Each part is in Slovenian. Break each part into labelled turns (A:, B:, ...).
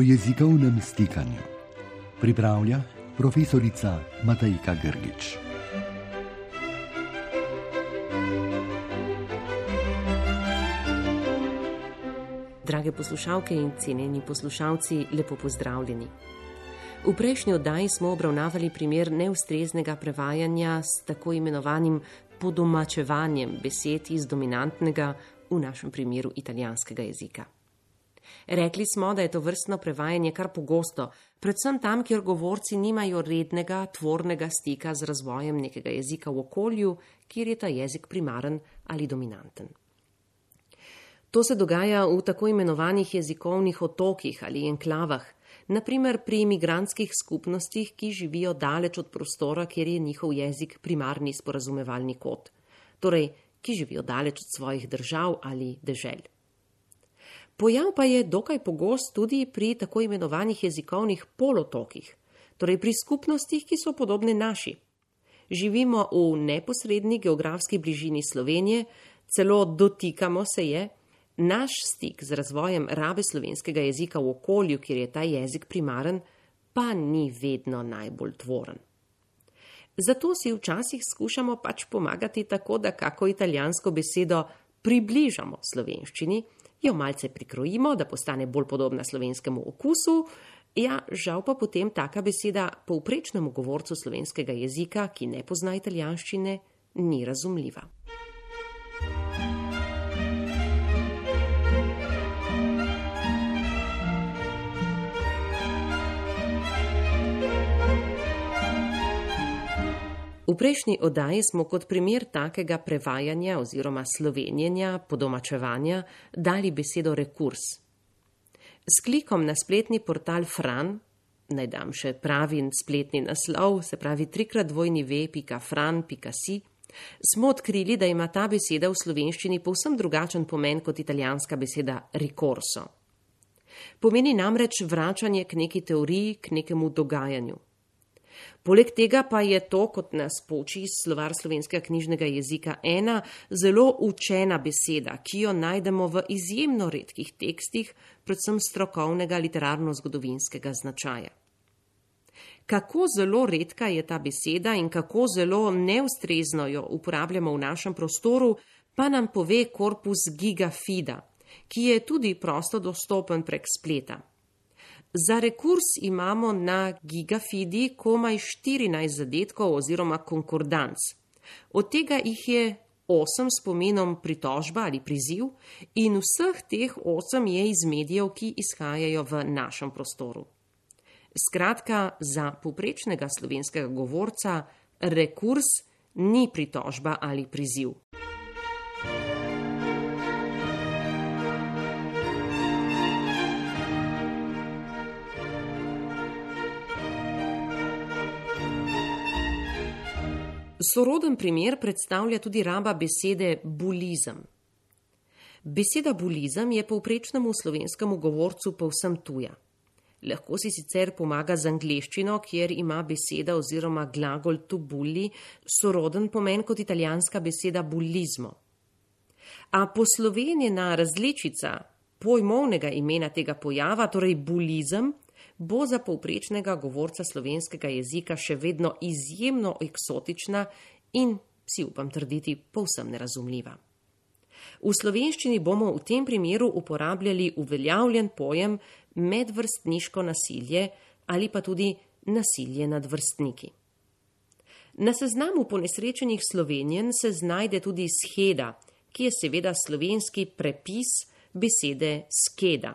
A: o jezikovnem stikanju. Pripravlja profesorica Matajka Grgič.
B: Drage poslušalke in cenjeni poslušalci, lepo pozdravljeni. V prejšnji oddaji smo obravnavali primer neustreznega prevajanja s tako imenovanim podomačevanjem besed iz dominantnega, v našem primeru italijanskega jezika. Rekli smo, da je to vrstno prevajanje kar pogosto, predvsem tam, kjer govorci nimajo rednega, tvornega stika z razvojem nekega jezika v okolju, kjer je ta jezik primaren ali dominanten. To se dogaja v tako imenovanih jezikovnih otokih ali enklavah, naprimer pri imigrantskih skupnostih, ki živijo daleč od prostora, kjer je njihov jezik primarni sporazumevalni kot, torej, ki živijo daleč od svojih držav ali dežel. Pojav pa je dokaj pogost tudi pri tako imenovanih jezikovnih polotokih, torej pri skupnostih, ki so podobne naši. Živimo v neposredni geografski bližini Slovenije, celo dotikamo se je, naš stik z razvojem rabe slovenskega jezika v okolju, kjer je ta jezik primaren, pa ni vedno najbolj tvoren. Zato si včasih skušamo pač pomagati tako, da kako italijansko besedo približamo slovenščini jo malce prikrojimo, da postane bolj podobna slovenskemu okusu. Ja, žal pa potem taka beseda povprečnemu govorcu slovenskega jezika, ki ne pozna italijanščine, ni razumljiva. V prejšnji oddaji smo kot primer takega prevajanja oziroma slovenjenja, podomačevanja, dali besedo rekurs. S klikom na spletni portal Fran, naj dam še pravi spletni naslov, se pravi trikrat dvojni ve.fran.si, smo odkrili, da ima ta beseda v slovenščini povsem drugačen pomen kot italijanska beseda ricorso. Pomeni namreč vračanje k neki teoriji, k nekemu dogajanju. Poleg tega pa je to, kot nas poči slovar slovenskega knjižnega jezika, ena zelo učena beseda, ki jo najdemo v izjemno redkih tekstih, predvsem strokovnega literarno-zgodovinskega značaja. Kako zelo redka je ta beseda in kako zelo neustrezno jo uporabljamo v našem prostoru, pa nam pove korpus Gigafida, ki je tudi prosto dostopen prek spleta. Za rekurs imamo na Gigafidi komaj 14 zadetkov oziroma konkordanc. Od tega jih je 8 s pomenom pritožba ali priziv in vseh teh 8 je iz medijev, ki izhajajo v našem prostoru. Skratka, za poprečnega slovenskega govorca rekurs ni pritožba ali priziv. Soroden primer predstavlja tudi raba besede bulizem. Beseda bulizem je povprečnemu slovenskemu govorcu povsem tuja. Lahko si sicer pomaga z angliščino, kjer ima beseda oziroma glagol to bulli soroden pomen kot italijanska beseda bulizmo. A poslovenjena različica pojmovnega imena tega pojava, torej bulizem, bo za povprečnega govorca slovenskega jezika še vedno izjemno eksotična in, si upam trditi, povsem nerazumljiva. V slovenščini bomo v tem primeru uporabljali uveljavljen pojem medvrstniško nasilje ali pa tudi nasilje nad vrstniki. Na seznamu ponesrečenih slovenjen se znajde tudi scheda, ki je seveda slovenski prepis besede skeda.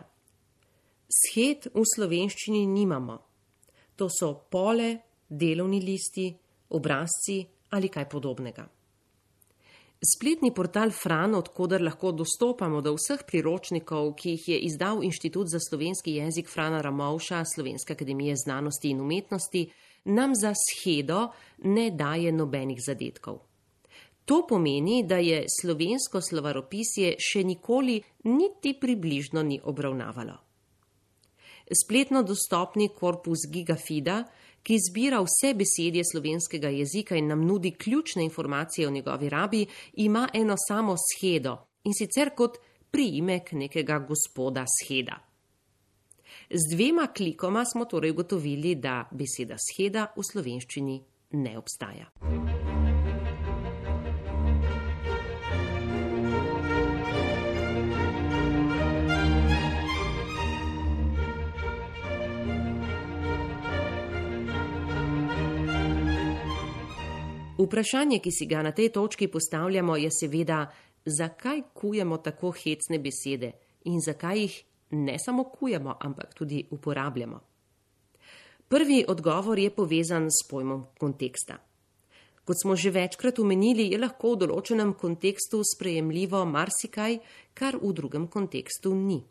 B: Shed v slovenščini nimamo. To so pole, delovni listi, obrazci ali kaj podobnega. Spletni portal Fran, odkuder lahko dostopamo do vseh priročnikov, ki jih je izdal Inštitut za slovenski jezik Frana Ramovša Slovenske akademije znanosti in umetnosti, nam za schedo ne daje nobenih zadetkov. To pomeni, da je slovensko slovaropisje še nikoli niti približno ni obravnavalo spletno dostopni korpus Gigafida, ki zbira vse besedje slovenskega jezika in nam nudi ključne informacije o njegovi rabi, ima eno samo schedo in sicer kot priimek nekega gospoda scheda. Z dvema klikoma smo torej ugotovili, da beseda scheda v slovenščini ne obstaja. Vprašanje, ki si ga na tej točki postavljamo, je seveda, zakaj kujemo tako hecne besede in zakaj jih ne samo kujemo, ampak tudi uporabljamo. Prvi odgovor je povezan s pojmom konteksta. Kot smo že večkrat omenili, je lahko v določenem kontekstu sprejemljivo marsikaj, kar v drugem kontekstu ni.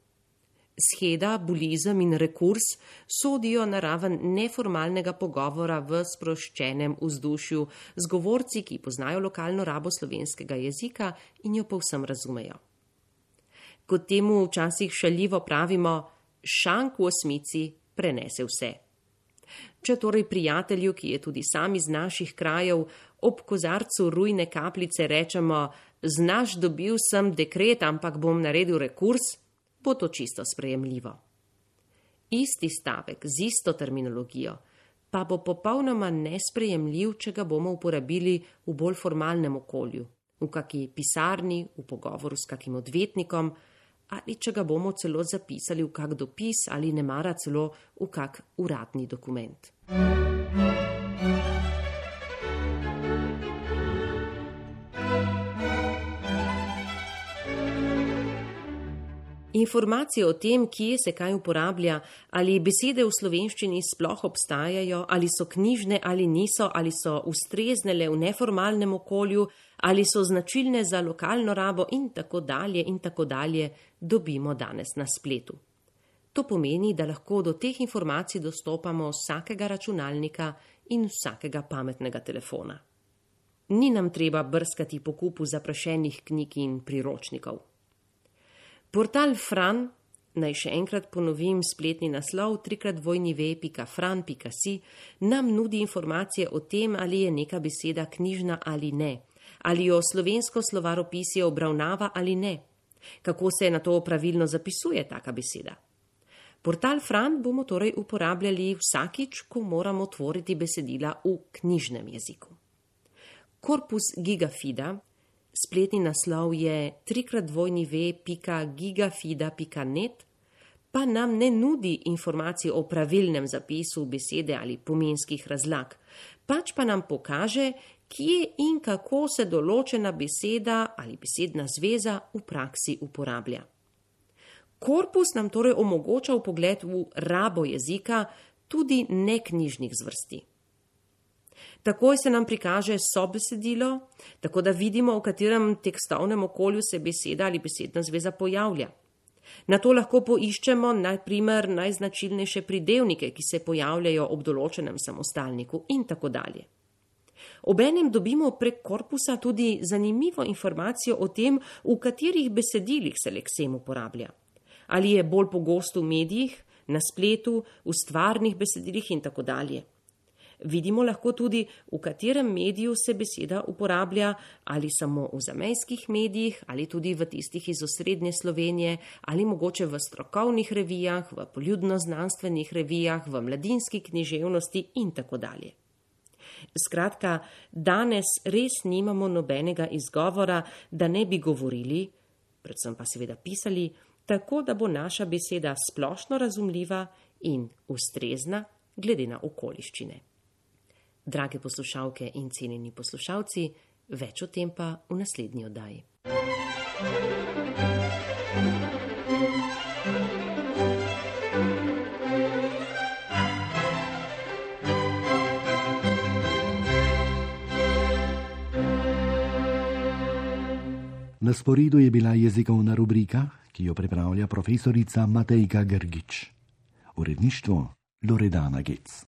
B: Scheda, bulizem in rekurs sodijo na raven neformalnega pogovora v sproščenem vzdušju z govorci, ki poznajo lokalno rabo slovenskega jezika in jo povsem razumejo. Kot temu včasih šaljivo pravimo, šank v osmici prenese vse. Če torej prijatelju, ki je tudi sam iz naših krajev, ob kozarcu rujne kapljice rečemo: Znaš, dobil sem dekret, ampak bom naredil rekurs bo to čisto sprejemljivo. Isti stavek z isto terminologijo pa bo popolnoma nesprejemljiv, če ga bomo uporabili v bolj formalnem okolju, v kaki pisarni, v pogovoru s kakim odvetnikom ali če ga bomo celo zapisali v kak dopis ali ne mara celo v kak uradni dokument. Informacije o tem, kje se kaj uporablja, ali besede v slovenščini sploh obstajajo, ali so knjižne ali niso, ali so ustrezne le v neformalnem okolju, ali so značilne za lokalno rabo in tako dalje in tako dalje, dobimo danes na spletu. To pomeni, da lahko do teh informacij dostopamo vsakega računalnika in vsakega pametnega telefona. Ni nam treba brskati po kupu zaprašenih knjig in priročnikov. Portal Fran, naj še enkrat ponovim spletni naslov ve.fran.si, nam nudi informacije o tem, ali je neka beseda knjižna ali ne, ali jo slovensko slovaropisje obravnava ali ne, kako se na to pravilno zapisuje taka beseda. Portal Fran bomo torej uporabljali vsakič, ko moramo tvoriti besedila v knjižnem jeziku. Korpus Gigafida spletni naslov je trikratvojnive.gigafida.net, pa nam ne nudi informacij o pravilnem zapisu besede ali pomenskih razlag, pač pa nam pokaže, kje in kako se določena beseda ali besedna zveza v praksi uporablja. Korpus nam torej omogoča pogled v rabo jezika tudi neknjižnih zvrsti. Takoj se nam prikaže sobesedilo, tako da vidimo, v katerem tekstovnem okolju se beseda ali besedna zveza pojavlja. Na to lahko poiščemo najprimer najznačilnejše pridevnike, ki se pojavljajo ob določenem samostalniku in tako dalje. Obenem dobimo prek korpusa tudi zanimivo informacijo o tem, v katerih besedilih se leksem uporablja. Ali je bolj pogosto v medijih, na spletu, v stvarnih besedilih in tako dalje. Vidimo lahko tudi, v katerem mediju se beseda uporablja, ali samo v zamejskih medijih, ali tudi v tistih iz osrednje Slovenije, ali mogoče v strokovnih revijah, v poljudno-znanstvenih revijah, v mladinski književnosti in tako dalje. Skratka, danes res nimamo nobenega izgovora, da ne bi govorili, predvsem pa seveda pisali, tako da bo naša beseda splošno razumljiva in ustrezna glede na okoliščine. Drage poslušalke in cenjeni poslušalci, več o tem pa v naslednji oddaji.
A: Na sporedu je bila jezikovna rubrika, ki jo pripravlja profesorica Matejka Grgič. Uredništvo Loredana Gec.